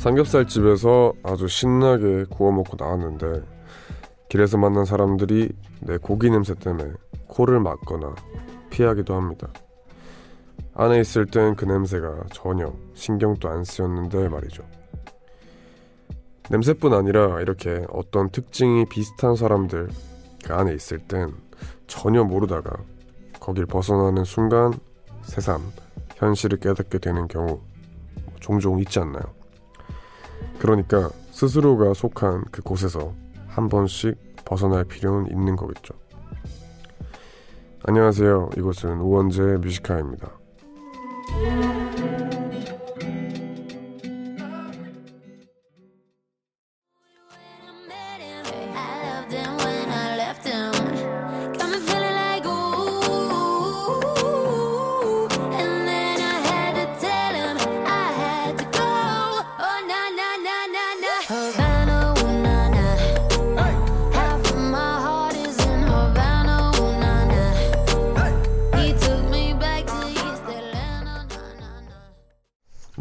삼겹살 집에서 아주 신나게 구워 먹고 나왔는데 길에서 만난 사람들이 내 고기 냄새 때문에 코를 막거나 피하기도 합니다. 안에 있을 땐 그 냄새가 전혀 신경도 안 쓰였는데 말이죠. 냄새뿐 아니라 이렇게 어떤 특징이 비슷한 사람들 그 안에 있을 땐 전혀 모르다가 거길 벗어나는 순간 새삼 현실을 깨닫게 되는 경우 종종 있지 않나요? 그러니까 스스로가 속한 그 곳에서 한 번씩 벗어날 필요는 있는 거겠죠. 안녕하세요. 이곳은 우원재 뮤지카입니다.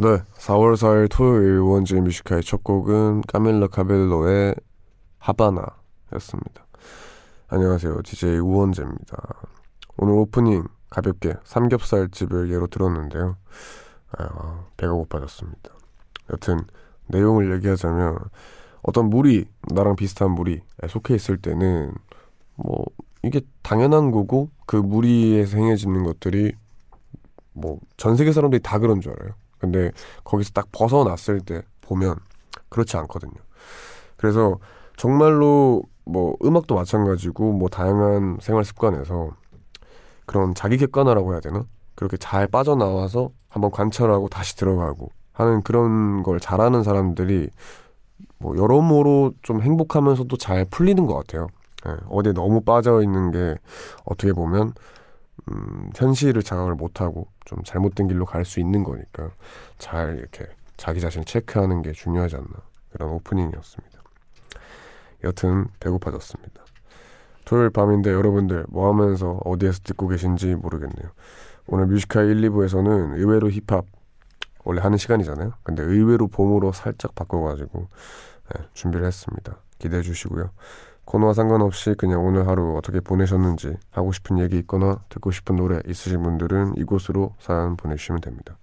네, 4월 4일 토요일 원재 Music High의 첫 곡은 까밀라 카베요의 하바나였습니다. 안녕하세요, DJ 우원재입니다. 오늘 오프닝 가볍게 삼겹살집을 예로 들었는데요. 아, 배가 고파졌습니다. 여튼 내용을 얘기하자면 어떤 무리 나랑 비슷한 무리에 속해 있을 때는 뭐 이게 당연한 거고 그 무리에서 행해지는 것들이 뭐 전 세계 사람들이 다 그런 줄 알아요. 근데 거기서 딱 벗어났을 때 보면 그렇지 않거든요. 그래서 정말로 뭐 음악도 마찬가지고 뭐 다양한 생활 습관에서 그런 자기 객관화라고 해야 되나? 그렇게 잘 빠져나와서 한번 관찰하고 다시 들어가고 하는 그런 걸 잘하는 사람들이 뭐 여러모로 좀 행복하면서도 잘 풀리는 것 같아요. 네, 어디에 너무 빠져 있는 게 어떻게 보면 음, 현실을 자각을 못하고 좀 잘못된 길로 갈 수 있는 거니까 잘 이렇게 자기 자신을 체크하는 게 중요하지 않나 그런 오프닝이었습니다. 여튼 배고파졌습니다. 토요일 밤인데 여러분들 뭐 하면서 어디에서 듣고 계신지 모르겠네요. 오늘 뮤지카 1, 2부에서는 의외로 힙합 원래 하는 시간이잖아요. 근데 의외로 봄으로 살짝 바꿔가지고 네, 준비를 했습니다. 기대해 주시고요. 코너와 상관없이 그냥 오늘 하루 어떻게 보내셨는지 하고 싶은 얘기 있거나 듣고 싶은 노래 있으신 분들은 이곳으로 사연 보내주시면 됩니다.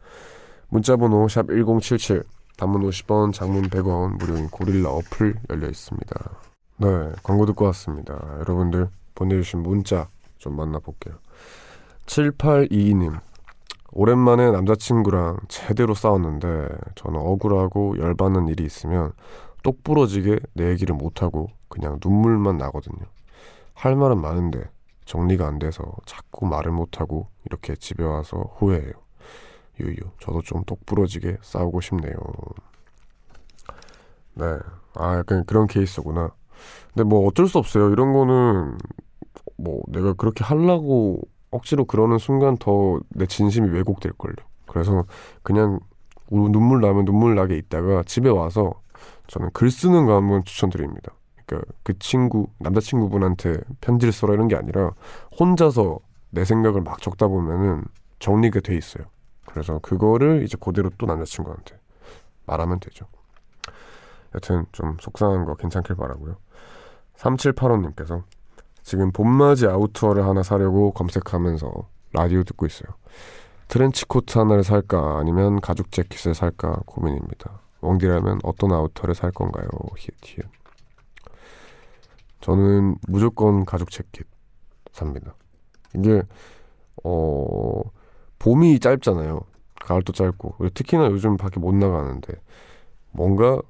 문자번호 샵 1077, 단문 50원, 장문 100원, 무료인 고릴라 어플 열려 있습니다. 네, 광고 듣고 왔습니다. 여러분들 보내주신 문자 좀 만나볼게요. 7822님, 오랜만에 남자친구랑 제대로 싸웠는데 저는 억울하고 열받는 일이 있으면 똑 부러지게 내 얘기를 못하고 그냥 눈물만 나거든요. 할 말은 많은데 정리가 안 돼서 자꾸 말을 못하고 이렇게 집에 와서 후회해요. 유유, 저도 좀 똑부러지게 싸우고 싶네요. 네. 아, 약간 그런 케이스구나. 근데 뭐 어쩔 수 없어요. 이런 거는 뭐 내가 그렇게 하려고 억지로 그러는 순간 더 내 진심이 왜곡될걸요. 그래서 그냥 눈물 나면 눈물 나게 있다가 집에 와서 저는 글 쓰는 거 한번 추천드립니다. 그러니까 그 친구 남자친구분한테 편지를 써라 이런 게 아니라 혼자서 내 생각을 막 적다 보면은 정리가 돼 있어요. 그래서 그거를 이제 그대로 또 남자친구한테 말하면 되죠. 여튼 좀 속상한 거 괜찮길 바라고요. 3785님께서 지금 봄맞이 아우터를 하나 사려고 검색하면서 라디오 듣고 있어요. 트렌치 코트 하나를 살까 아니면 가죽 재킷을 살까 고민입니다. 웡디라면 어떤 아우터를 살 건가요? 히읗 히읗. 저는 무조건 가죽 재킷 삽니다. 이게 어 봄이 짧잖아요. 가을도 짧고 특히나 요즘 밖에 못 나가는데 뭔가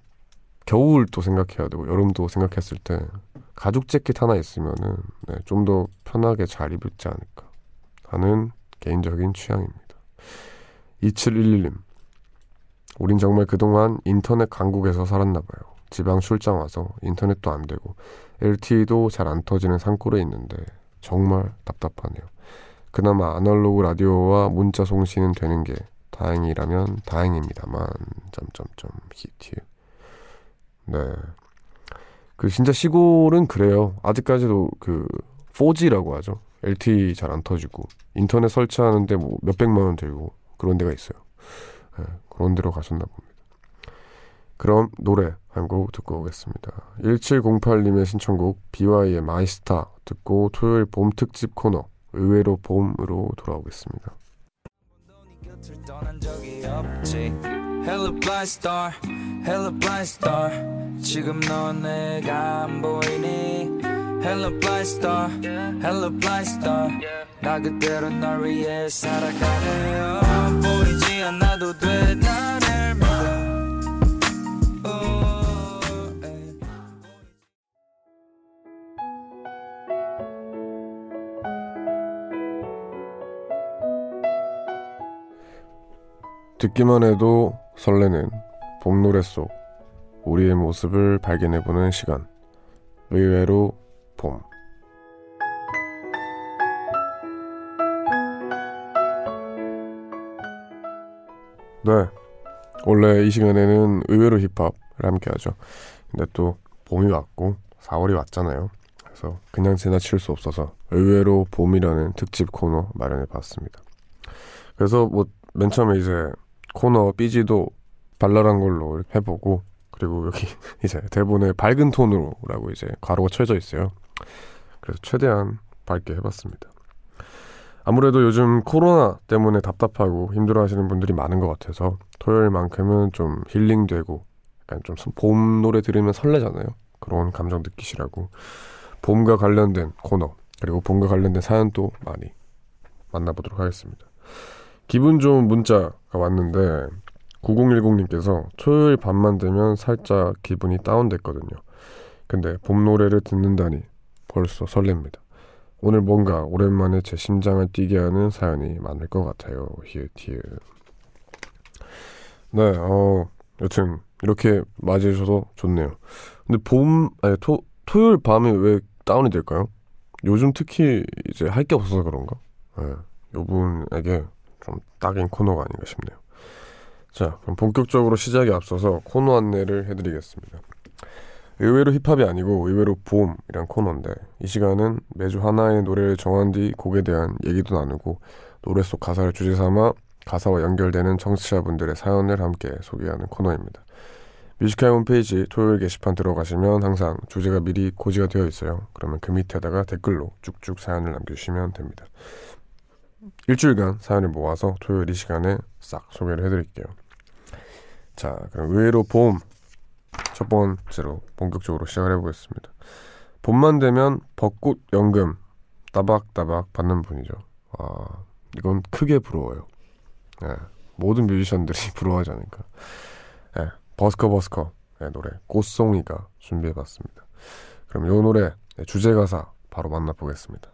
겨울도 생각해야 되고 여름도 생각했을 때 가죽 재킷 하나 있으면은 네, 좀더 편하게 잘 입을지 않을까 하는 개인적인 취향입니다. 2711님 우린 정말 그동안 인터넷 강국에서 살았나 봐요. 지방 출장 와서 인터넷도 안 되고 LTE도 잘 안 터지는 산골에 있는데 정말 답답하네요. 그나마 아날로그 라디오와 문자 송신은 되는 게 다행이라면 다행입니다만 점점점 히트. 네. 그 진짜 시골은 그래요. 아직까지도 그 4G라고 하죠. LTE 잘 안 터지고 인터넷 설치하는데 뭐 몇백만 원 들고 그런 데가 있어요. 네, 그런 데로 가셨나 봅니다. 그럼 노래 한 곡 듣고 오겠습니다. 1708님의 신청곡 비와이의 My Star 듣고 토요일 봄 특집 코너 의외로 봄으로 돌아오겠습니다. 나 그대로 널 위해 살아가네 보이지 않아도 듣기만 해도 설레는 봄 노래 속 우리의 모습을 발견해보는 시간. 의외로 봄. 네. 원래 이 시간에는 의외로 힙합을 함께 하죠. 근데 또 봄이 왔고 4월이 왔잖아요. 그래서 그냥 지나칠 수 없어서 의외로 봄이라는 특집 코너 마련해 봤습니다. 그래서 뭐 맨 처음에 이제 코너 삐지도 발랄한 걸로 해보고 그리고 여기 이제 대본에 밝은 톤으로라고 이제 가로가 쳐져 있어요. 그래서 최대한 밝게 해봤습니다. 아무래도 요즘 코로나 때문에 답답하고 힘들어하시는 분들이 많은 것 같아서 토요일만큼은 좀 힐링되고 약간 좀 봄 노래 들으면 설레잖아요. 그런 감정 느끼시라고 봄과 관련된 코너 그리고 봄과 관련된 사연도 많이 만나보도록 하겠습니다. 기분 좋은 문자가 왔는데 9010님께서 토요일 밤만 되면 살짝 기분이 다운됐거든요. 근데 봄 노래를 듣는다니 벌써 설렙니다. 오늘 뭔가 오랜만에 제 심장을 뛰게 하는 사연이 많을 것 같아요. 히읗 히읗. 네, 어, 여튼 이렇게 맞이해 주셔서 좋네요. 근데 봄, 아니, 토, 토요일 밤에 왜 다운이 될까요? 요즘 특히 이제 할 게 없어서 그런가? 네, 여러분에게 좀 딱인 코너가 아닌가 싶네요. 자, 그럼 본격적으로 시작에 앞서서 코너 안내를 해드리겠습니다. 의외로 힙합이 아니고 의외로 봄이란 코너인데 이 시간은 매주 하나의 노래를 정한 뒤 곡에 대한 얘기도 나누고 노래 속 가사를 주제 삼아 가사와 연결되는 청취자분들의 사연을 함께 소개하는 코너입니다. Music High 홈페이지 토요일 게시판 들어가시면 항상 주제가 미리 고지가 되어 있어요. 그러면 그 밑에다가 댓글로 쭉쭉 사연을 남겨주시면 됩니다. 일주일간 사연을 모아서 토요일 이 시간에 싹 소개를 해드릴게요. 자, 그럼 의외로 봄 첫 번째로 본격적으로 시작을 해보겠습니다. 봄만 되면 벚꽃 연금 따박따박 받는 분이죠. 아, 이건 크게 부러워요. 네, 모든 뮤지션들이 부러워하지 않을까. 네, 버스커 버스커의 노래 꽃송이가 준비해봤습니다. 그럼 이 노래 주제 가사 바로 만나보겠습니다.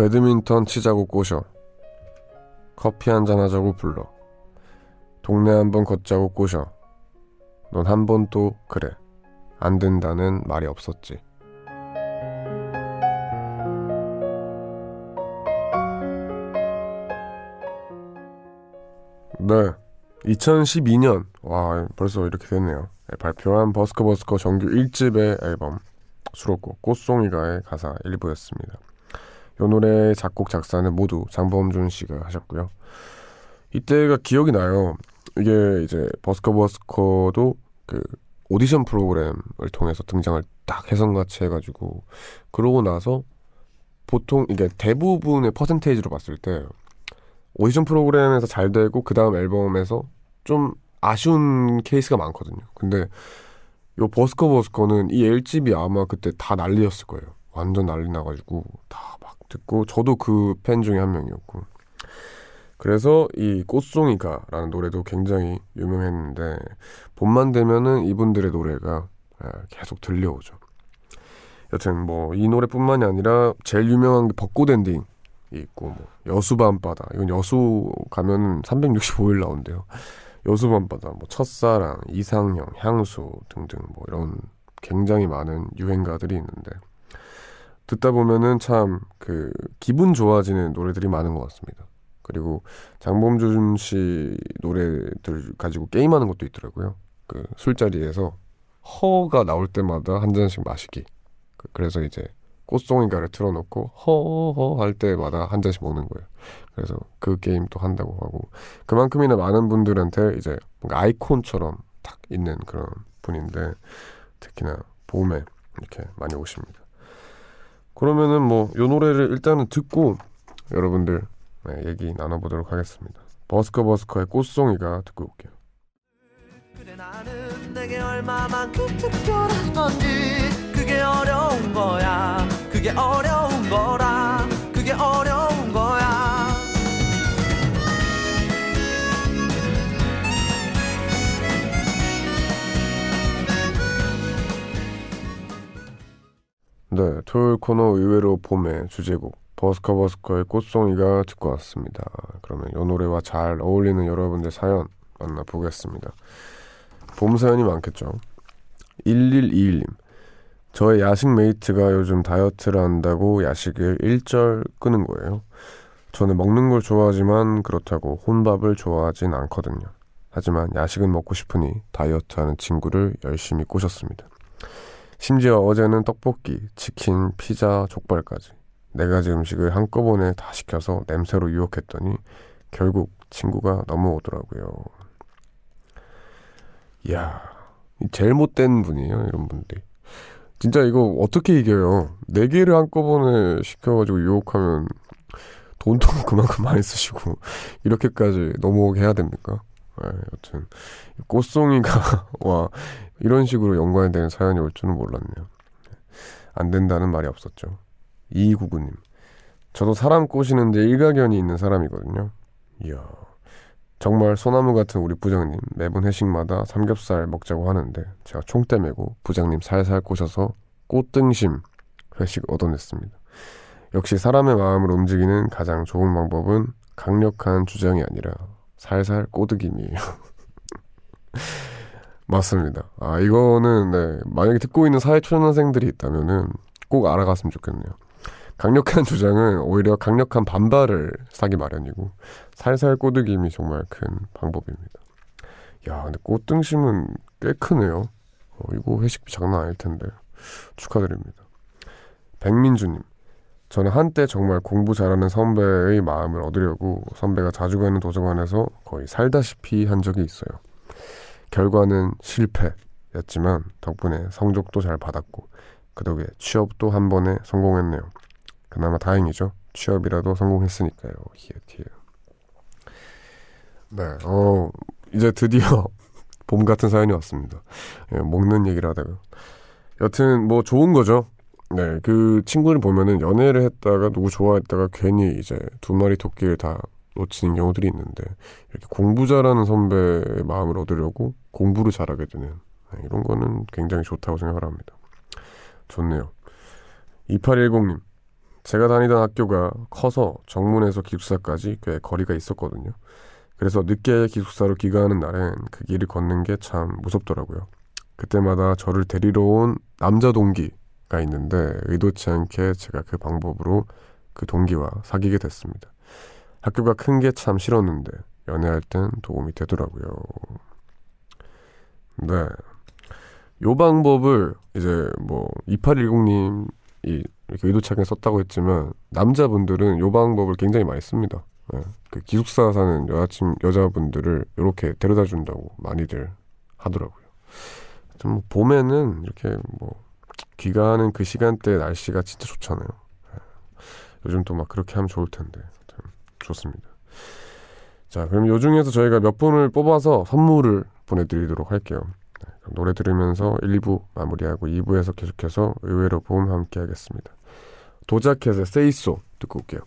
배드민턴 치자고 꼬셔. 커피 한 잔 하자고 불러. 동네 한 번 걷자고 꼬셔. 넌 한 번도 그래. 안 된다는 말이 없었지. 네. 2012년, 와, 벌써 이렇게 됐네요. 네, 발표한 버스커버스커 정규 1집의 앨범 수록곡 꽃송이가의 가사 일부였습니다. 이 노래 작곡 작사는 모두 장범준 씨가 하셨고요. 이때가 기억이 나요. 이게 이제 버스커 버스커도 그 오디션 프로그램을 통해서 등장을 딱 혜성같이 해가지고 그러고 나서 보통 이게 대부분의 percentage로 봤을 때 오디션 프로그램에서 잘 되고 그 다음 앨범에서 좀 아쉬운 케이스가 많거든요. 근데 요 버스커 버스커는 이 1집이 아마 그때 다 난리였을 거예요. 완전 난리 나가지고 다 듣고 저도 그 팬 중에 한 명이었고 그래서 이 꽃송이가라는 노래도 굉장히 유명했는데 봄만 되면은 이분들의 노래가 아, 계속 들려오죠. 여튼 뭐 이 노래뿐만이 아니라 제일 유명한 게 벚꽃 엔딩 이 있고 뭐 여수 밤바다 이건 여수 가면 365일 나온대요. 여수 밤바다 뭐 첫사랑 이상형 향수 등등 뭐 이런 굉장히 많은 유행가들이 있는데 듣다 보면은 참 그 기분 좋아지는 노래들이 많은 것 같습니다. 그리고 장범준 씨 노래들 가지고 게임하는 것도 있더라고요. 그 술자리에서 허가 나올 때마다 한 잔씩 마시기. 그, 그래서 이제 꽃송이가를 틀어놓고 허허 할 때마다 한 잔씩 먹는 거예요. 그래서 그 게임 도 한다고 하고 그만큼이나 많은 분들한테 이제 뭔가 아이콘처럼 딱 있는 그런 분인데 특히나 봄에 이렇게 많이 오십니다. 그러면은 뭐 요 노래를 일단은 듣고 여러분들 네, 얘기 나눠보도록 하겠습니다. 버스커 버스커의 꽃송이가 듣고 올게요. 그래 나는 내게 얼마만큼 특별한 건지 그게 어려운 거야 그게 어려운 거라 네, 토요일 코너 의외로 봄의 주제곡 버스커 버스커의 꽃송이가 듣고 왔습니다. 그러면 이 노래와 잘 어울리는 여러분들 사연 만나보겠습니다. 봄 사연이 많겠죠. 1121님. 저의 야식 mate가 요즘 다이어트를 한다고 야식을 일절 끊은 거예요. 저는 먹는 걸 좋아하지만 그렇다고 혼밥을 좋아하진 않거든요. 하지만 야식은 먹고 싶으니 다이어트하는 친구를 열심히 꼬셨습니다. 심지어 어제는 떡볶이, 치킨, 피자, 족발까지 네 가지 음식을 한꺼번에 다 시켜서 냄새로 유혹했더니 결국 친구가 넘어오더라고요. 이야, 제일 못된 분이에요, 이런 분들이. 진짜 이거 어떻게 이겨요? 네 개를 한꺼번에 시켜가지고 유혹하면 돈도 그만큼 많이 쓰시고 이렇게까지 넘어오게 해야 됩니까? 네, 여튼 꽃송이가 와 이런 식으로 연관되는 사연이 올 줄은 몰랐네요. 안 된다는 말이 없었죠. 이구구님 저도 사람 꼬시는데 일가견이 있는 사람이거든요. 이야 정말 소나무 같은 우리 부장님 매번 회식마다 삼겹살 먹자고 하는데 제가 총대 메고 부장님 살살 꼬셔서 꽃등심 회식 얻어냈습니다. 역시 사람의 마음을 움직이는 가장 좋은 방법은 강력한 주장이 아니라 살살 꼬드김이에요. 맞습니다. 아 이거는 네, 만약에 듣고 있는 사회초년생들이 있다면은 꼭 알아갔으면 좋겠네요. 강력한 주장은 오히려 강력한 반발을 사기 마련이고 살살 꼬드김이 정말 큰 방법입니다. 야, 근데 꽃등심은 꽤 크네요. 어, 이거 회식비 장난 아닐 텐데 축하드립니다. 백민주님, 저는 한때 정말 공부 잘하는 선배의 마음을 얻으려고 선배가 자주 가는 도서관에서 거의 살다시피 한 적이 있어요. 결과는 실패였지만 덕분에 성적도 잘 받았고 그 덕에 취업도 한 번에 성공했네요. 그나마 다행이죠. 취업이라도 성공했으니까요. 히에티에. 네, 어, 이제 드디어 봄 같은 사연이 왔습니다. 예, 먹는 얘기를 하다가. 여튼 뭐 좋은 거죠. 네, 그 친구를 보면은 연애를 했다가 누구 좋아했다가 괜히 이제 두 마리 토끼를 다 놓치는 경우들이 있는데 이렇게 공부 잘하는 선배의 마음을 얻으려고 공부를 잘하게 되는 네, 이런 거는 굉장히 좋다고 생각을 합니다. 좋네요. 2810님. 제가 다니던 학교가 커서 정문에서 기숙사까지 꽤 거리가 있었거든요. 그래서 늦게 기숙사로 귀가하는 날엔 그 길을 걷는 게 참 무섭더라고요. 그때마다 저를 데리러 온 남자 동기가 있는데 의도치 않게 제가 그 방법으로 그 동기와 사귀게 됐습니다. 학교가 큰 게 참 싫었는데 연애할 땐 도움이 되더라고요. 네. 요 방법을 이제 뭐 2810님이 이렇게 의도치 않게 썼다고 했지만 남자분들은 요 방법을 굉장히 많이 씁니다. 네. 그 기숙사 사는 여자친 여자분들을 이렇게 데려다 준다고 많이들 하더라고요. 좀 봄에는 이렇게 뭐 귀가하는 그 시간대 날씨가 진짜 좋잖아요. 네. 요즘 또 막 그렇게 하면 좋을 텐데 좋습니다. 자, 그럼 요 중에서 저희가 몇 분을 뽑아서 선물을 보내드리도록 할게요. 네, 노래 들으면서 1부 마무리하고 2부에서 계속해서 의외로 봄 함께 하겠습니다. 도자켓의 세이소 듣고 올게요.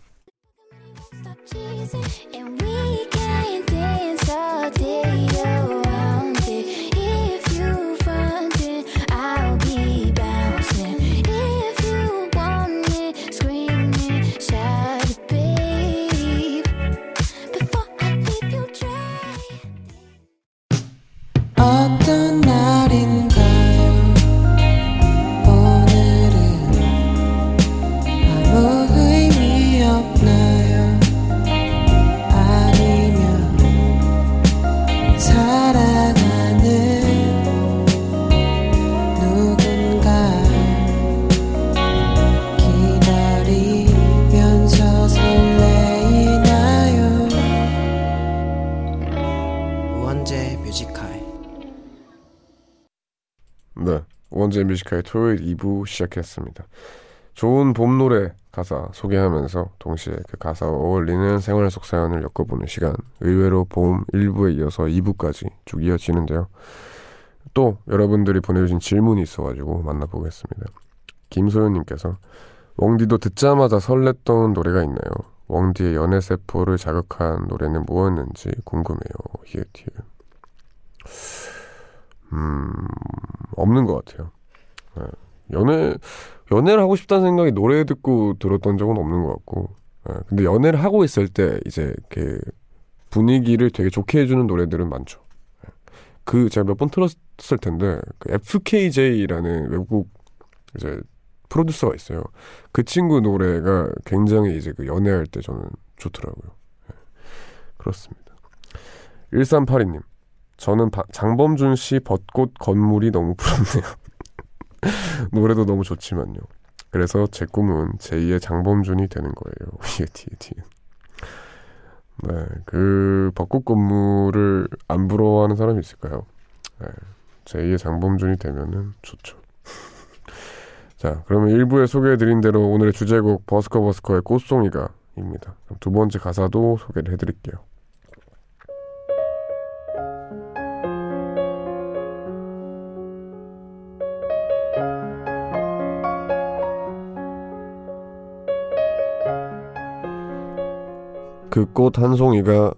우원재 뮤직하이 토요일 2부 시작했습니다. 좋은 봄 노래 가사 소개하면서 동시에 그 가사와 어울리는 생활 속 사연을 엮어보는 시간 의외로 봄 1부에 이어서 2부까지 쭉 이어지는데요. 또 여러분들이 보내주신 질문이 있어가지고 만나보겠습니다. 김소연님께서 웡디도 듣자마자 설렜던 노래가 있나요? 웡디의 연애 세포를 자극한 노래는 뭐였는지 궁금해요. 히읗히읗. 음, 없는 것 같아요. 네. 연애, 연애를 하고 싶다는 생각이 노래 듣고 들었던 적은 없는 것 같고. 네. 근데 연애를 하고 있을 때 이제 그 분위기를 되게 좋게 해주는 노래들은 많죠. 네. 그 제가 몇 번 틀었을 텐데 그 FKJ라는 외국 이제 프로듀서가 있어요. 그 친구 노래가 굉장히 이제 그 연애할 때 저는 좋더라고요. 네. 그렇습니다. 1382님. 저는 바, 장범준 씨 벚꽃 건물이 너무 부럽네요. 노래도 너무 좋지만요. 그래서 제 꿈은 제2의 장범준이 되는 거예요. 티티. 네, 그 벚꽃 건물을 안 부러워하는 사람이 있을까요? 네, 제2의 장범준이 되면은 좋죠. 자, 그러면 1부에 소개해드린 대로 오늘의 주제곡 버스커 버스커의 꽃송이가입니다. 두 번째 가사도 소개를 해드릴게요. 그 꽃 한 송이가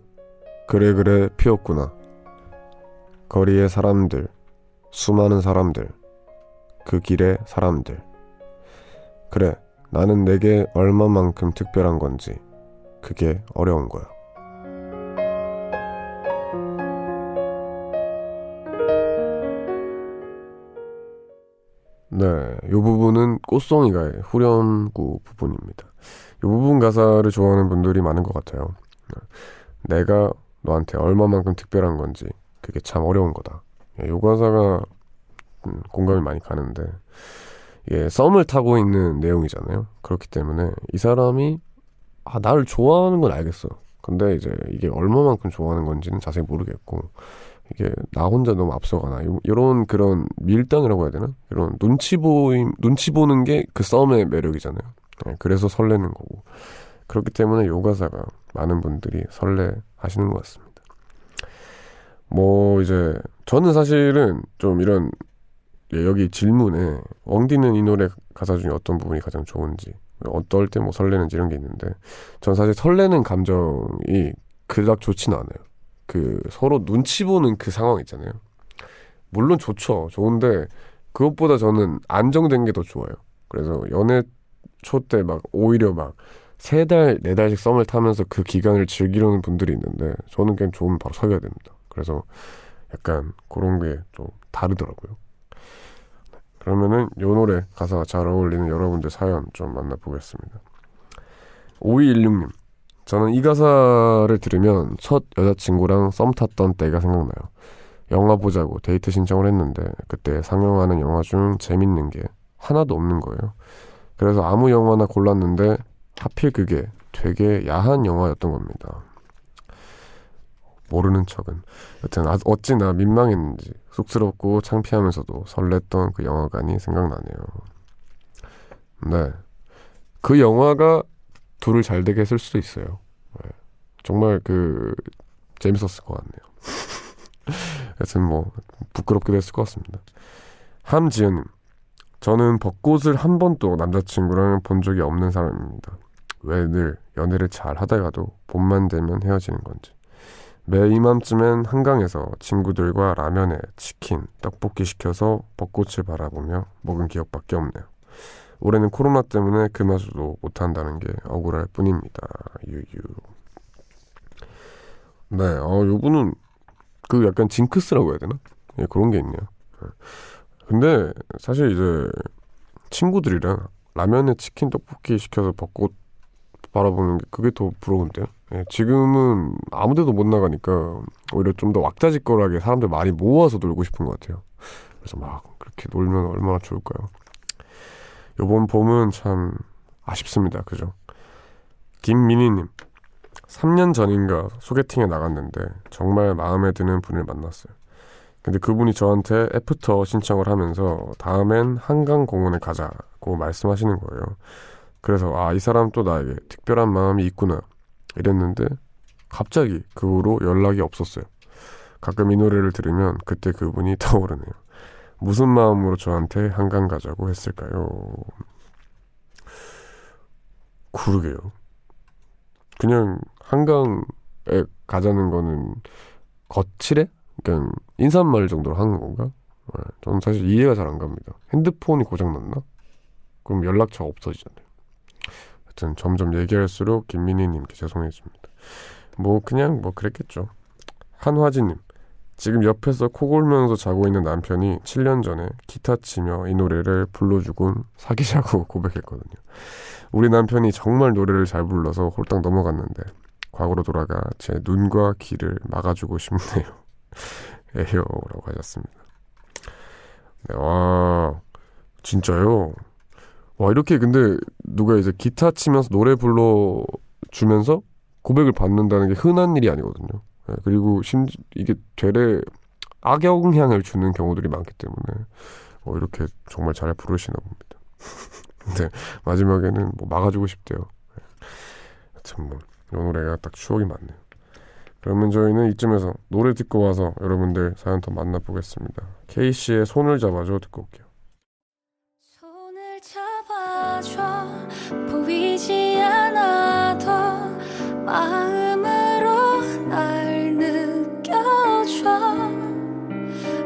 그래 그래 피었구나. 거리의 사람들, 수많은 사람들, 그 길의 사람들. 그래, 나는 내게 얼마만큼 특별한 건지, 그게 어려운 거야. 네, 이 부분은 꽃송이가의 후렴구 부분입니다. 이 부분 가사를 좋아하는 분들이 많은 것 같아요. 네, 내가 너한테 얼마만큼 특별한 건지 그게 참 어려운 거다. 이 예, 가사가 음, 공감이 많이 가는데 이게 썸을 타고 있는 내용이잖아요. 그렇기 때문에 이 사람이 아 나를 좋아하는 건 알겠어. 근데 이제 이게 얼마만큼 좋아하는 건지는 자세히 모르겠고 이게 나 혼자 너무 앞서가나 이런 그런 밀당이라고 해야 되나 이런 눈치 보임 눈치 보는 게 그 썸의 매력이잖아요. 네, 그래서 설레는 거고 그렇기 때문에 요 가사가 많은 분들이 설레 하시는 것 같습니다. 뭐 이제 저는 사실은 좀 이런 예, 여기 질문에 웡디는 이 노래 가사 중에 어떤 부분이 가장 좋은지 어떨 때 뭐 설레는지 이런 게 있는데 전 사실 설레는 감정이 그닥 좋진 않아요. 그 서로 눈치 보는 그 상황 있잖아요. 물론 좋죠. 좋은데 그것보다 저는 안정된 게 더 좋아요. 그래서 연애 초 때 막 오히려 막 세 달, 네 달씩 썸을 타면서 그 기간을 즐기려는 분들이 있는데 저는 그냥 좋으면 바로 사귀어야 됩니다. 그래서 약간 그런 게 좀 다르더라고요. 그러면은 요 노래 가사가 잘 어울리는 여러분들 사연 좀 만나보겠습니다. 5216님. 저는 이 가사를 들으면 첫 여자친구랑 썸 탔던 때가 생각나요. 영화 보자고 데이트 신청을 했는데 그때 상영하는 영화 중 재밌는 게 하나도 없는 거예요. 그래서 아무 영화나 골랐는데 하필 그게 되게 야한 영화였던 겁니다. 모르는 척은. 여튼 아, 어찌나 민망했는지 쑥스럽고 창피하면서도 설렜던 그 영화관이 생각나네요. 네. 그 영화가 둘을 잘 되게 했을 수도 있어요. 네. 정말 그 재밌었을 것 같네요. 여튼 뭐 부끄럽기도 했을 것 같습니다. 함지연님, 저는 벚꽃을 한 번도 남자친구랑 본 적이 없는 사람입니다. 왜 늘 연애를 잘 하다가도 봄만 되면 헤어지는 건지. 매 이맘쯤엔 한강에서 친구들과 라면에 치킨, 떡볶이 시켜서 벚꽃을 바라보며 먹은 기억밖에 없네요. 올해는 코로나 때문에 그 맛도 못한다는 게 억울할 뿐입니다. 유유. 네, 어, 요분은 그 약간 징크스라고 해야 되나? 예, 그런 게 있네요. 네. 근데 사실 이제 친구들이랑 라면에 치킨, 떡볶이 시켜서 벚꽃 바라보는 게 그게 더 부러운데요. 예, 지금은 아무데도 못 나가니까 오히려 좀 더 왁자지껄하게 사람들 많이 모아서 놀고 싶은 것 같아요. 그래서 막 그렇게 놀면 얼마나 좋을까요? 요번 봄은 참 아쉽습니다. 그죠? 김민희님, 3년 전인가 소개팅에 나갔는데 정말 마음에 드는 분을 만났어요. 근데 그분이 저한테 after 신청을 하면서 다음엔 한강공원에 가자고 말씀하시는 거예요. 그래서 아, 이 사람 또 나에게 특별한 마음이 있구나. 이랬는데 갑자기 그 후로 연락이 없었어요. 가끔 이 노래를 들으면 그때 그분이 떠오르네요. 무슨 마음으로 저한테 한강 가자고 했을까요? 그러게요. 그냥 한강에 가자는 거는 거칠해? 그냥 인사말 정도로 하는 건가? 네, 저는 사실 이해가 잘 안 갑니다. 핸드폰이 고장났나? 그럼 연락처가 없어지잖아요. 하여튼 점점 얘기할수록 김민희님께 죄송해집니다. 뭐 그냥 뭐 그랬겠죠. 한화진님 지금 옆에서 코 골면서 자고 있는 남편이 7년 전에 기타 치며 이 노래를 불러주곤 사귀자고 고백했거든요. 우리 남편이 정말 노래를 잘 불러서 홀딱 넘어갔는데 과거로 돌아가 제 눈과 귀를 막아주고 싶네요. 에요라고 하셨습니다. 네, 와 진짜요? 와 이렇게 근데 누가 이제 기타 치면서 노래 불러 주면서 고백을 받는다는 게 흔한 일이 아니거든요. 네, 그리고 심지 이게 되레 악영향을 주는 경우들이 많기 때문에 어, 이렇게 정말 잘 부르시나 봅니다. 근데 마지막에는 뭐 막아주고 싶대요. 네. 하여튼 뭐, 이 노래가 딱 추억이 많네요. 그러면 저희는 이쯤에서 노래 듣고 와서 여러분들 사연 더 만나보겠습니다. K씨의 손을 잡아줘 듣고 올게요. 손을 잡아줘 보이지 않아도 마음으로 날 느껴줘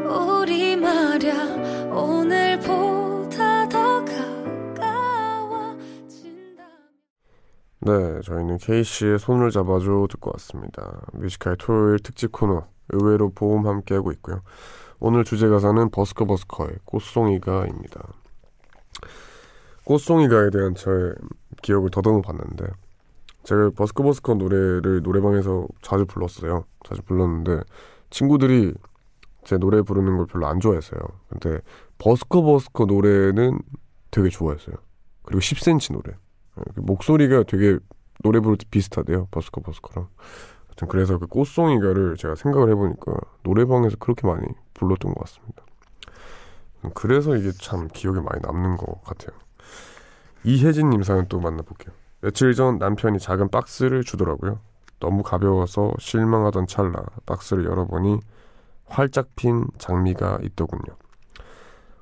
우리 말야 오늘 네 저희는 K씨의 손을 잡아줘 듣고 왔습니다 뮤지컬 토요일 특집 코너 의외로 보험 함께하고 있고요 오늘 주제 가사는 버스커 버스커의 꽃송이가입니다 꽃송이가에 대한 저의 기억을 더듬어 봤는데 제가 버스커 버스커 노래를 노래방에서 자주 불렀어요. 자주 불렀는데 친구들이 제 노래 부르는 걸 별로 안 좋아했어요. 근데 버스커 버스커 노래는 되게 좋아했어요. 그리고 10cm 노래. 예, 그 목소리가 되게 노래 부를 때 비슷하대요. 버스커 버스커랑. 하여튼 그래서 그 꽃송이가를 제가 생각을 해보니까 노래방에서 그렇게 많이 불렀던 것 같습니다. 그래서 이게 참 기억에 많이 남는 것 같아요. 이혜진님 사연 또 만나볼게요. 며칠 전 남편이 작은 박스를 주더라고요. 너무 가벼워서 실망하던 찰나 박스를 열어보니 활짝 핀 장미가 있더군요.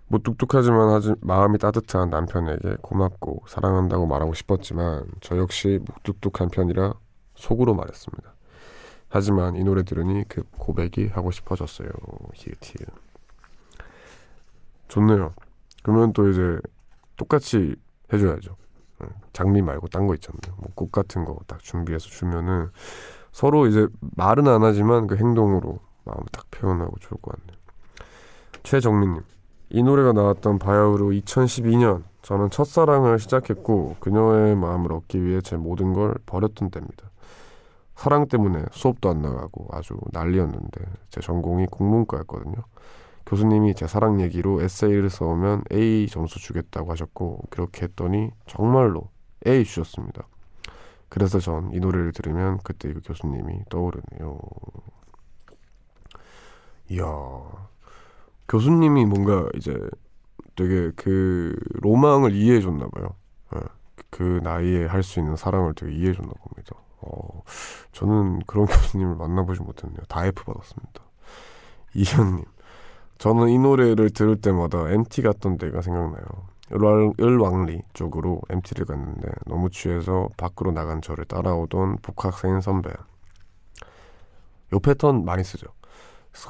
무뚝뚝하지만 아주 마음이 따뜻한 남편에게 고맙고 사랑한다고 말하고 싶었지만 저 역시 무뚝뚝한 편이라 속으로 말했습니다. 하지만 이 노래 들으니 그 고백이 하고 싶어졌어요. 히읗히읗. 좋네요. 그러면 또 이제 똑같이 해줘야죠. 장미 말고 딴 거 있잖아요. 뭐 꽃 같은 거 딱 준비해서 주면은 서로 이제 말은 안 하지만 그 행동으로 마음을 딱 표현하고 좋을 것 같네요. 최정민님, 이 노래가 나왔던 바야흐로 2012년 저는 첫사랑을 시작했고 그녀의 마음을 얻기 위해 제 모든 걸 버렸던 때입니다. 사랑 때문에 수업도 안 나가고 아주 난리였는데 제 전공이 국문과였거든요. 교수님이 제 사랑 얘기로 에세이를 써오면 A 점수 주겠다고 하셨고 그렇게 했더니 정말로 A 주셨습니다. 그래서 전 이 노래를 들으면 그때 그 교수님이 떠오르네요. 이야 교수님이 뭔가 이제 되게 그 로망을 이해해 줬나 봐요. 네. 그 나이에 할 수 있는 사랑을 되게 이해해 줬나 봅니다. 어, 저는 그런 교수님을 만나보지 못했네요. 다 F 받았습니다. 이현님 저는 이 노래를 들을 때마다 MT 갔던 때가 생각나요. 을왕리 쪽으로 MT를 갔는데 너무 취해서 밖으로 나간 저를 따라오던 복학생 선배. 요 패턴 많이 쓰죠.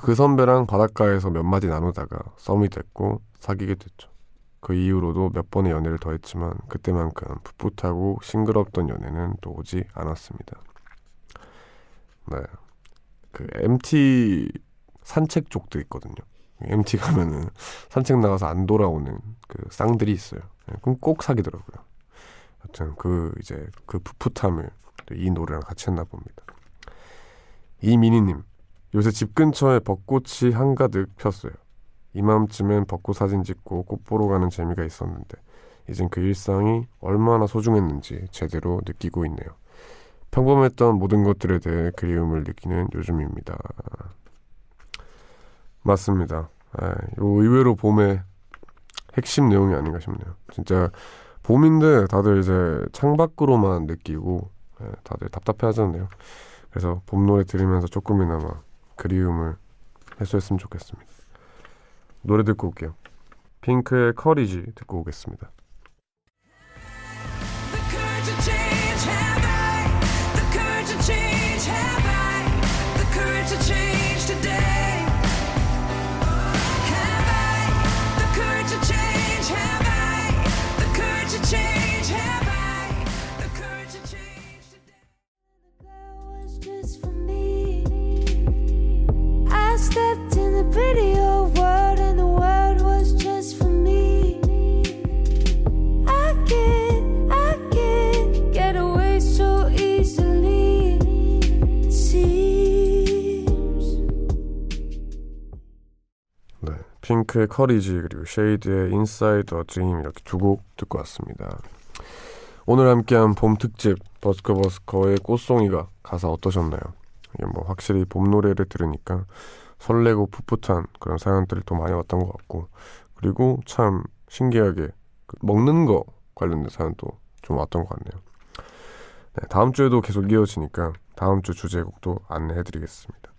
그 선배랑 바닷가에서 몇 마디 나누다가 썸이 됐고 사귀게 됐죠. 그 이후로도 몇 번의 연애를 더 했지만 그때만큼 풋풋하고 싱그럽던 연애는 또 오지 않았습니다. 네. 그 MT 산책 쪽도 있거든요. MT 가면은 산책 나가서 안 돌아오는 그 쌍들이 있어요. 예, 그럼 꼭 사귀더라고요. 하여튼 그 이제 그 풋풋함을 이 노래랑 같이 했나 봅니다. 이민희님 요새 집 근처에 벚꽃이 한가득 폈어요. 이맘쯤엔 벚꽃 사진 찍고 꽃 보러 가는 재미가 있었는데 이젠 그 일상이 얼마나 소중했는지 제대로 느끼고 있네요. 평범했던 모든 것들에 대해 그리움을 느끼는 요즘입니다. 맞습니다. 아, 요 의외로 봄의 핵심 내용이 아닌가 싶네요. 진짜 봄인데 다들 이제 창밖으로만 느끼고 예, 다들 답답해 하잖아요. 그래서 봄 노래 들으면서 조금이나마 그리움을 해소했으면 좋겠습니다. 노래 듣고 올게요. 핑크의 커리지 듣고 오겠습니다. 핑크의 Courage 그리고 쉐이드의 Inside a Dream 이렇게 두 곡 듣고 왔습니다. 오늘 함께한 봄 특집 버스커 버스커의 꽃송이가 가사 어떠셨나요? 이게 뭐 확실히 봄 노래를 들으니까 설레고 풋풋한 그런 사연들이 또 많이 왔던 것 같고 그리고 참 신기하게 그 먹는 거 관련된 사연도 좀 왔던 것 같네요. 네, 다음 주에도 계속 이어지니까 다음 주 주제곡도 안내해드리겠습니다.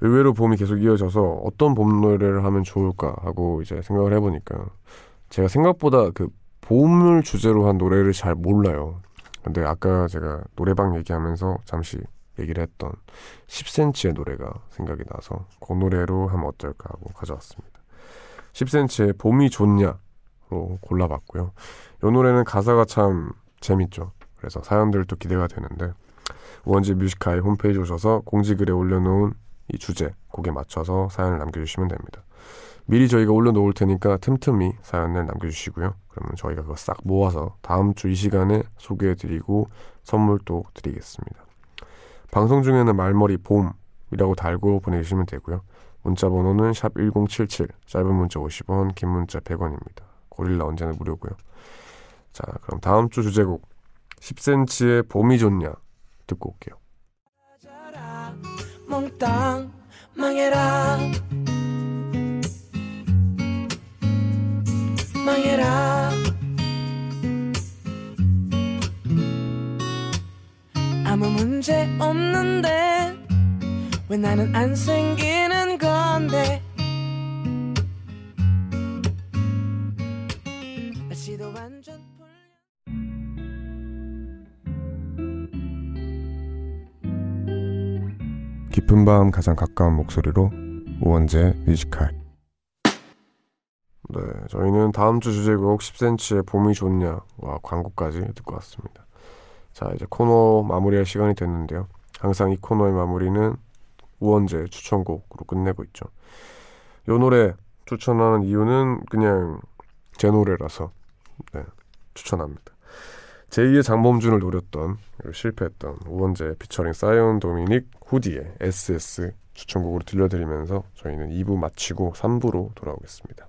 의외로 봄이 계속 이어져서 어떤 봄 노래를 하면 좋을까 하고 이제 생각을 해보니까 제가 생각보다 그 봄을 주제로 한 노래를 잘 몰라요. 근데 아까 제가 노래방 얘기하면서 잠시 얘기를 했던 10cm의 노래가 생각이 나서 그 노래로 하면 어떨까 하고 가져왔습니다. 10cm의 봄이 좋냐로 골라봤고요. 이 노래는 가사가 참 재밌죠. 그래서 사연들도 기대가 되는데 우원재 뮤직하이 홈페이지 오셔서 공지글에 올려놓은 이 주제, 곡에 맞춰서 사연을 남겨주시면 됩니다. 미리 저희가 올려놓을 테니까 틈틈이 사연을 남겨주시고요. 그러면 저희가 그거 싹 모아서 다음 주 이 시간에 소개해드리고 선물도 드리겠습니다. 방송 중에는 말머리 봄이라고 달고 보내주시면 되고요. 문자 번호는 샵 1077, 짧은 문자 50원, 긴 문자 100원입니다. 고릴라 언제나 무료고요. 자, 그럼 다음 주 주제곡 10cm의 봄이 좋냐 듣고 올게요. 몽땅 망해라. 망해라. 아무 문제 없는데 왜 나는 안 생기는 건데? 날씨도 완 깊은 밤 가장 가까운 목소리로 우원재 뮤지컬 네, 저희는 다음 주 주제곡 10cm의 봄이 좋냐와 광고까지 듣고 왔습니다. 자, 이제 코너 마무리할 시간이 됐는데요. 항상 이 코너의 마무리는 우원재 추천곡으로 끝내고 있죠. 이 노래 추천하는 이유는 그냥 제 노래라서 네, 추천합니다. 제2의 장범준을 노렸던 실패했던 우원재 피처링 사이언 도미닉 후디의 SS 추천곡으로 들려드리면서 저희는 2부 마치고 3부로 돌아오겠습니다.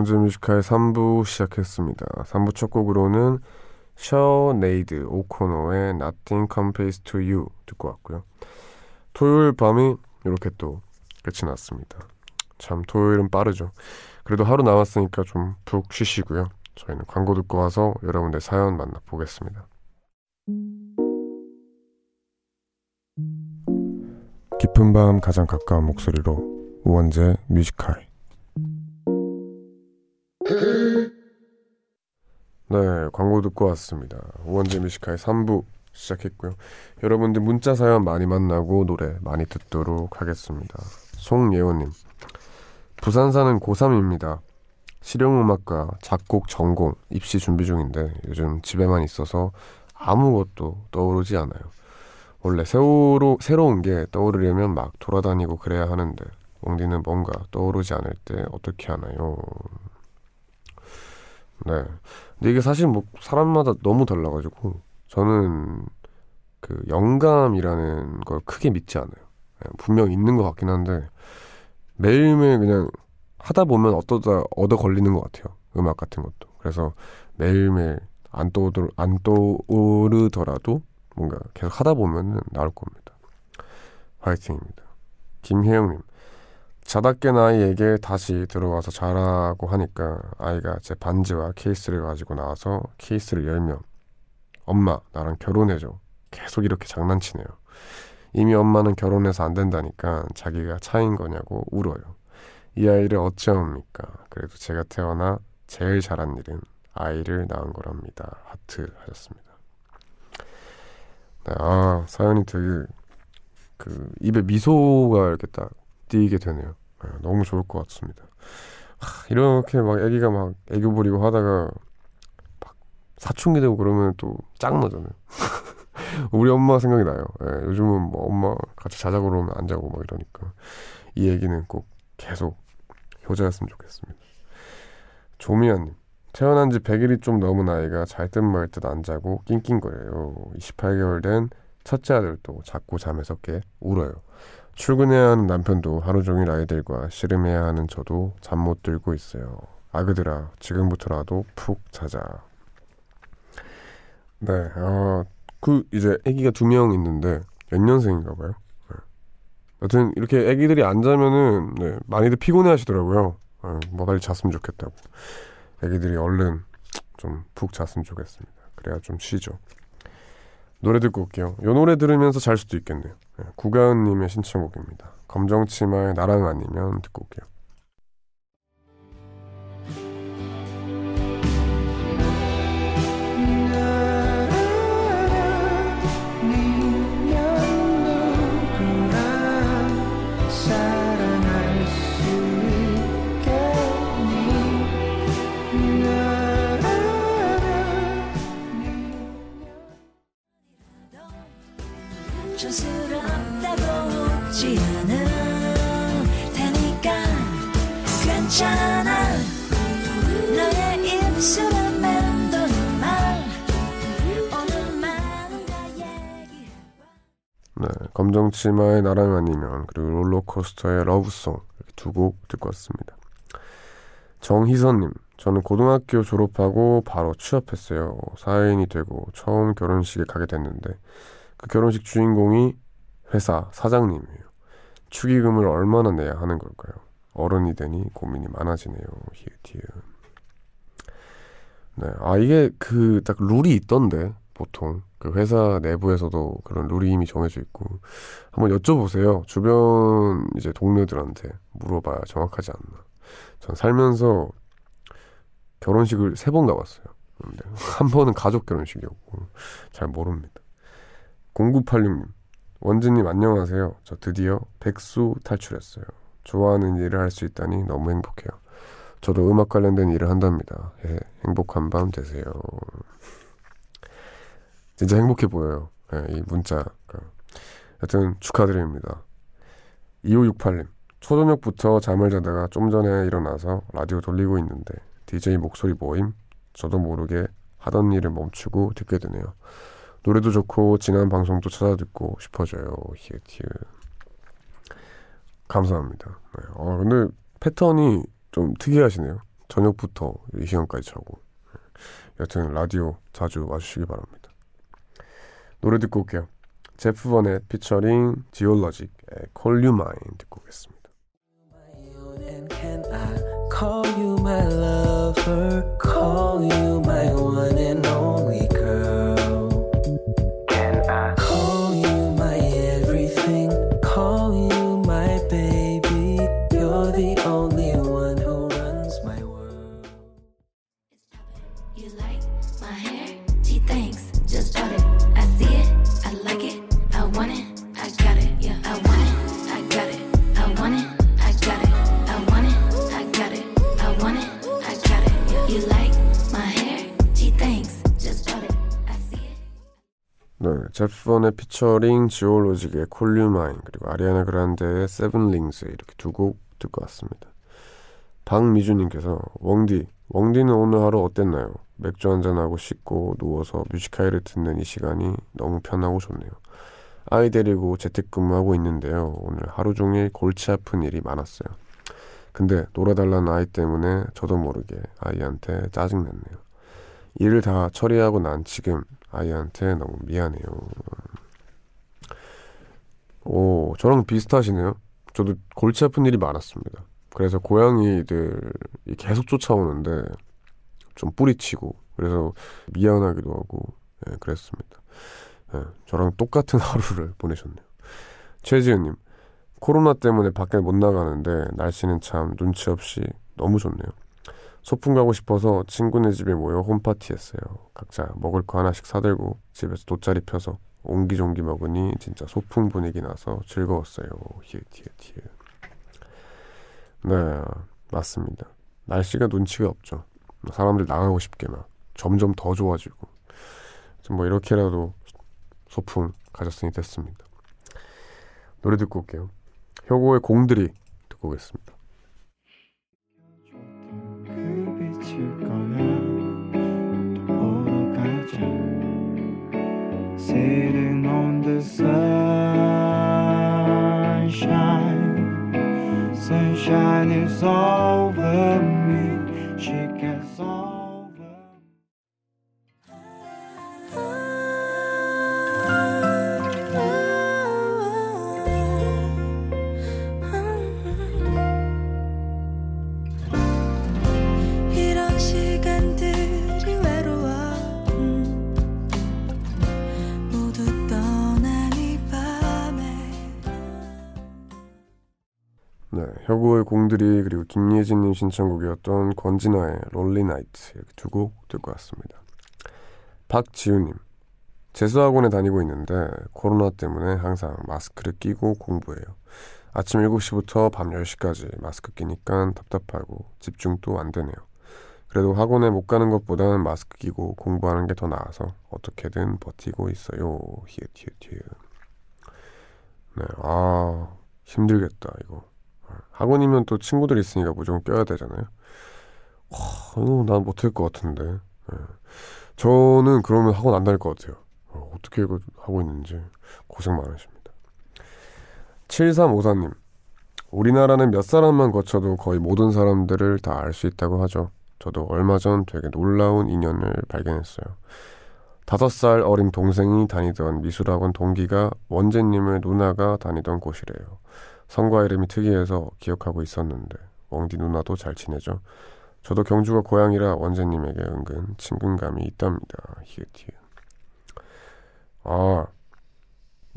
네, 우원재 뮤직하이 3부 시작했습니다. 3부 첫 곡으로는 시네이드 오코너의 Nothing Compares to You 듣고 왔고요. 토요일 밤이 이렇게 또 끝이 났습니다. 참 토요일은 빠르죠. 그래도 하루 남았으니까 좀 푹 쉬시고요. 저희는 광고 듣고 와서 여러분들 사연 만나보겠습니다. 깊은 밤 가장 가까운 목소리로 우원재 뮤직하이 네 광고 듣고 왔습니다. 우원재 뮤지컬 3부 시작했고요. 여러분들 문자 사연 많이 만나고 노래 많이 듣도록 하겠습니다. 송예원님 부산 사는 고3입니다. 실용음악과 작곡 전공 입시 준비 중인데 요즘 집에만 있어서 아무것도 떠오르지 않아요. 원래 새로, 새로운 게 떠오르려면 막 돌아다니고 그래야 하는데 옹디는 뭔가 떠오르지 않을 때 어떻게 하나요? 네. 근데 이게 사실 뭐 사람마다 너무 달라가지고 저는 그 영감이라는 걸 크게 믿지 않아요. 네, 분명 있는 것 같긴 한데 매일매일 그냥 하다 보면 어떠다 얻어 걸리는 것 같아요. 음악 같은 것도. 그래서 매일매일 안 떠오르 안 떠오르더라도 뭔가 계속 하다 보면은 나올 겁니다. 화이팅입니다. 김혜영님. 자다 깬 아이에게 다시 들어와서 자라고 하니까 아이가 제 반지와 케이스를 가지고 나와서 케이스를 열면 엄마 나랑 결혼해줘 계속 이렇게 장난치네요. 이미 엄마는 결혼해서 안 된다니까 자기가 차인 거냐고 울어요. 이 아이를 어찌합니까? 그래도 제가 태어나 제일 잘한 일은 아이를 낳은 거랍니다. 하트 하셨습니다. 네, 아 사연이 되게 그 입에 미소가 이렇게 딱 띄게 되네요. 네, 너무 좋을 것 같습니다. 하, 이렇게 막 아기가 막 애교 부리고 하다가 막 사춘기 되고 그러면 또 짱나잖아요. 우리 엄마 생각이 나요. 예, 요즘은 뭐 엄마 같이 자자고 그러면 안 자고 막 이러니까 이 얘기는 꼭 계속 효자였으면 좋겠습니다. 조미연님 태어난 지 100일이 좀 넘은 아이가 잘 듯 말 듯 안 자고 낑낑거려요. 28개월 된 첫째 아들도 자꾸 잠에서 깨 울어요. 출근해야 하는 남편도 하루 종일 아이들과 씨름해야 하는 저도 잠 못 들고 있어요. 아그들아 지금부터라도 푹 자자. 네, 어, 그 이제 아기가 두 명 있는데 연년생인가 봐요. 네. 여튼 이렇게 아기들이 안 자면은 네, 많이들 피곤해 하시더라고요. 네, 뭐 빨리 잤으면 좋겠다고. 아기들이 얼른 좀 푹 잤으면 좋겠습니다. 그래야 좀 쉬죠. 노래 듣고 올게요. 요 노래 들으면서 잘 수도 있겠네요. 네, 구가은님의 신청곡입니다. 검정치마의 나랑 아니면 듣고 올게요. 검정치마의 나랑 아니면 그리고 롤러코스터의 러브송 이렇게 두곡 듣고 왔습니다. 정희선님, 저는 고등학교 졸업하고 바로 취업했어요. 사회인이 되고 처음 결혼식에 가게 됐는데 그 결혼식 주인공이 회사 사장님이에요. 축의금을 얼마나 내야 하는 걸까요? 어른이 되니 고민이 많아지네요. 히읗히읗. 네, 아 이게 그 딱 룰이 있던데 보통 그 회사 내부에서도 그런 룰이 이미 정해져 있고 한번 여쭤보세요. 주변 이제 동료들한테 물어봐야 정확하지 않나. 전 살면서 결혼식을 세 번 가봤어요. 근데 한 번은 가족 결혼식이었고 잘 모릅니다. 0986님 원진님 안녕하세요. 저 드디어 백수 탈출했어요. 좋아하는 일을 할 수 있다니 너무 행복해요. 저도 음악 관련된 일을 한답니다. 예, 행복한 밤 되세요. 진짜 행복해 보여요. 네, 이 문자. 하여튼 축하드립니다. 2568님. 초저녁부터 잠을 자다가 좀 전에 일어나서 라디오 돌리고 있는데 DJ 목소리 모임? 저도 모르게 하던 일을 멈추고 듣게 되네요. 노래도 좋고 지난 방송도 찾아 듣고 싶어져요. 히읗히읗. 감사합니다. 네. 어, 근데 패턴이 좀 특이하시네요. 저녁부터 이 시간까지 자고. 여튼 라디오 자주 와주시기 바랍니다. 노래 듣고 올게요. 제프 번의 피처링 지올러직의 Call You Mine 듣고 오겠습니다. call you my lover, call you my one and only 네, 제프 버넷의 피처링 지올로직의 Call You Mine 그리고 아리아나 그란데의 Seven Rings 이렇게 두 곡 듣고 왔습니다. 박미주님께서 웡디 웡디는 오늘 하루 어땠나요? 맥주 한잔하고 씻고 누워서 뮤직하이를 듣는 이 시간이 너무 편하고 좋네요. 아이 데리고 재택근무하고 있는데요. 오늘 하루 종일 골치 아픈 일이 많았어요. 근데 놀아달라는 아이 때문에 저도 모르게 아이한테 짜증냈네요. 일을 다 처리하고 난 지금 아이한테 너무 미안해요. 오, 저랑 비슷하시네요. 저도 골치 아픈 일이 많았습니다. 그래서 고양이들이 계속 쫓아오는데 좀 뿌리치고 그래서 미안하기도 하고 네, 그랬습니다. 네, 저랑 똑같은 하루를 보내셨네요. 최지은님, 코로나 때문에 밖에 못 나가는데 날씨는 참 눈치 없이 너무 좋네요. 소풍 가고 싶어서 친구네 집에 모여 홈파티 했어요. 각자 먹을 거 하나씩 사들고 집에서 돗자리 펴서 옹기종기 먹으니 진짜 소풍 분위기 나서 즐거웠어요. 히읗 히읗 히읗. 네, 맞습니다. 날씨가 눈치가 없죠. 사람들 나가고 싶게 막 점점 더 좋아지고 뭐 이렇게라도 소풍 가졌으니 됐습니다. 노래 듣고 올게요. 효고의 공들이 듣고 오겠습니다. Sitting on the sunshine. Sunshine is over 혁오의 공들이 그리고 김예진님 신청곡이었던 권진아의 롤리 나이트 이렇게 두 곡 듣고 왔습니다. 박지우님 재수학원에 다니고 있는데 코로나 때문에 항상 마스크를 끼고 공부해요. 아침 7시부터 밤 10시까지 마스크 끼니까 답답하고 집중도 안 되네요. 그래도 학원에 못 가는 것보다는 마스크 끼고 공부하는 게 더 나아서 어떻게든 버티고 있어요. 히읗 히읗 히읗. 네, 아 힘들겠다 이거. 학원이면 또 친구들 있으니까 무조건 껴야 되잖아요. 와, 이거 난 못할 것 같은데. 네. 저는 그러면 학원 안 다닐 것 같아요. 어, 어떻게 이거 하고 있는지 고생 많으십니다. 7354님. 우리나라는 몇 사람만 거쳐도 거의 모든 사람들을 다 알 수 있다고 하죠. 저도 얼마 전 되게 놀라운 인연을 발견했어요. 다섯 살 어린 동생이 다니던 미술학원 동기가 원재님의 누나가 다니던 곳이래요. 성과 이름이 특이해서 기억하고 있었는데 웡디 누나도 잘 지내죠. 저도 경주가 고향이라 원재님에게 은근 친근감이 있답니다. 히읗히읗. 아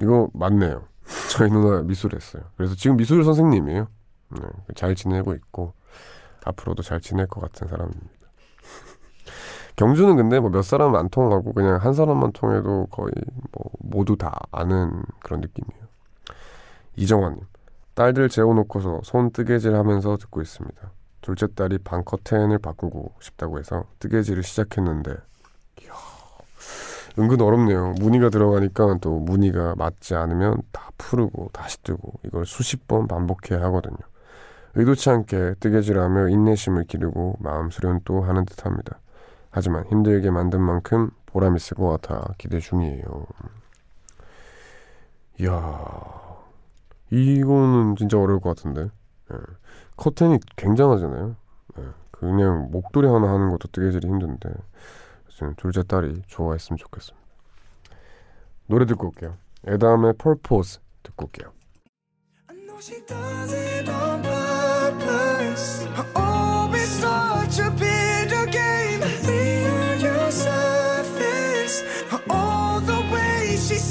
이거 맞네요. 저희 누나 미술했어요. 그래서 지금 미술 선생님이에요. 네, 잘 지내고 있고 앞으로도 잘 지낼 것 같은 사람입니다. 경주는 근데 뭐 몇 사람 안 통하고 그냥 한 사람만 통해도 거의 뭐 모두 다 아는 그런 느낌이에요. 이정환님, 딸들 재워놓고서 손 뜨개질 하면서 듣고 있습니다. 둘째 딸이 방 커튼을 바꾸고 싶다고 해서 뜨개질을 시작했는데, 이야, 은근 어렵네요. 무늬가 들어가니까 또 무늬가 맞지 않으면 다 풀고 다시 뜨고 이걸 수십 번 반복해야 하거든요. 의도치 않게 뜨개질하며 인내심을 기르고 마음 수련도 하는 듯합니다. 하지만 힘들게 만든 만큼 보람 있을 것 같아 기대 중이에요. 이야, 이거는 진짜 어려울 것 같은데. 예. 커튼이 굉장하잖아요. 예. 그냥 목도리 하나 하는 것도 뜨개질이 힘든데. 둘째 딸이 좋아했으면 좋겠습니다. 노래 듣고 올게요. 에담의 펄포즈 듣고 올게요.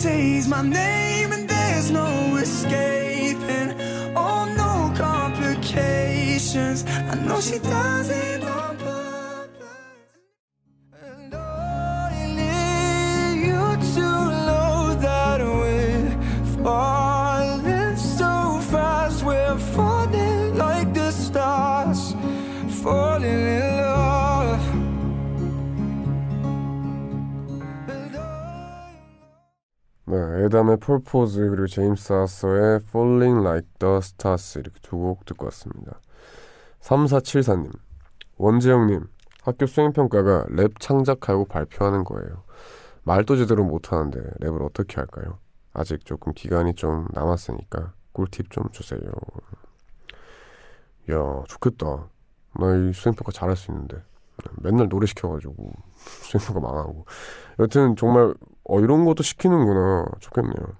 says my name and there's no escaping. complications. I know she does it on purpose. And I need you to know that we're falling so fast. We're falling like the stars, falling in 네, 에담의 폴포즈 그리고 제임스 아서의 Falling Like the Stars 이렇게 두 곡 듣고 왔습니다. 3474님 원재영님 학교 수행평가가 랩 창작하고 발표하는 거예요. 말도 제대로 못하는데 랩을 어떻게 할까요? 아직 조금 기간이 좀 남았으니까 꿀팁 좀 주세요. 야 좋겠다. 나 이 수행평가 잘할 수 있는데 맨날 노래 시켜가지고 수행평가 망하고 여튼 정말 어 이런 것도 시키는구나 좋겠네요.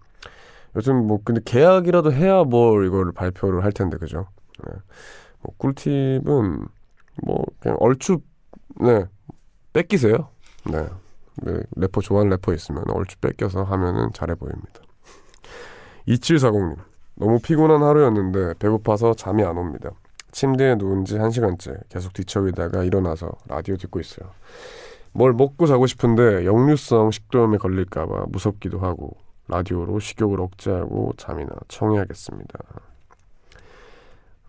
여튼 뭐 근데 계약이라도 해야 뭐 이거를 발표를 할 텐데 그죠? 네. 뭐 꿀팁은 뭐 그냥 얼추 네 뺏기세요. 네. 네. 래퍼 좋아하는 래퍼 있으면 얼추 뺏겨서 하면은 잘해 보입니다. 2740님 너무 피곤한 하루였는데 배고파서 잠이 안 옵니다. 침대에 누운 지 1시간째 계속 뒤척이다가 일어나서 라디오 듣고 있어요. 뭘 먹고 자고 싶은데 역류성 식도염에 걸릴까봐 무섭기도 하고 라디오로 식욕을 억제하고 잠이나 청해야겠습니다.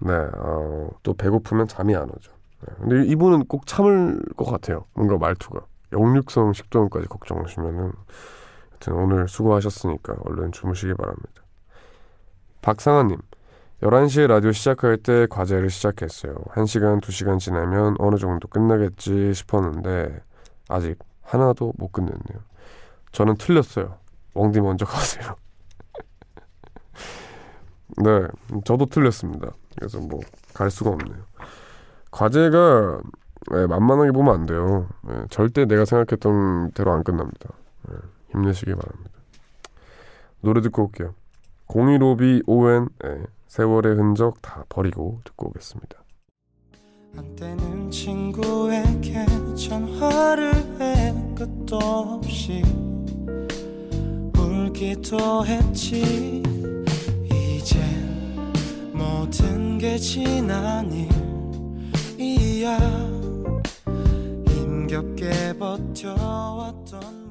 네, 어, 또 배고프면 잠이 안 오죠. 네, 근데 이분은 꼭 참을 것 같아요. 뭔가 말투가 역류성 식도염까지 걱정하시면은 하여튼 오늘 수고하셨으니까 얼른 주무시기 바랍니다. 박상아님, 11시에 라디오 시작할 때 과제를 시작했어요. 1시간, 2시간 지나면 어느 정도 끝나겠지 싶었는데 아직 하나도 못 끝냈네요. 저는 틀렸어요. 웡디 먼저 가세요. 네, 저도 틀렸습니다. 그래서 뭐 갈 수가 없네요. 과제가 네, 만만하게 보면 안 돼요. 네, 절대 내가 생각했던 대로 안 끝납니다. 네, 힘내시기 바랍니다. 노래 듣고 올게요. 015B ON 네, 세월의 흔적 다 버리고 듣고 오겠습니다. 한때는 친구에게 전화를 해 끝도 없이 울기도 했지 모든 게 지난 일이야 힘겹게 버텨왔던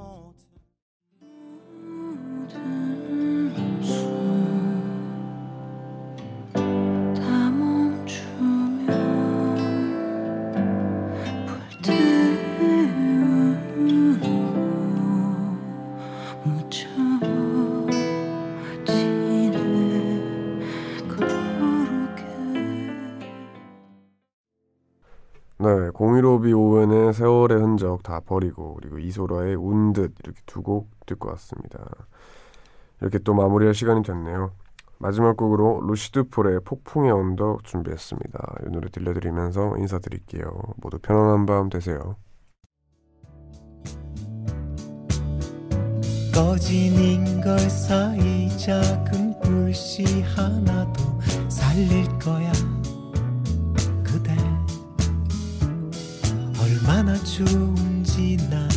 흔적 다 버리고 그리고 이소라의 운듯 이렇게 두 곡 듣고 왔습니다. 이렇게 또 마무리할 시간이 됐네요. 마지막 곡으로 루시드 폴의 폭풍의 언덕 준비했습니다. 이 노래 들려드리면서 인사드릴게요. 모두 편안한 밤 되세요. 꺼진 인걸 사이 작은 불씨 하나도 살릴 좋은지 난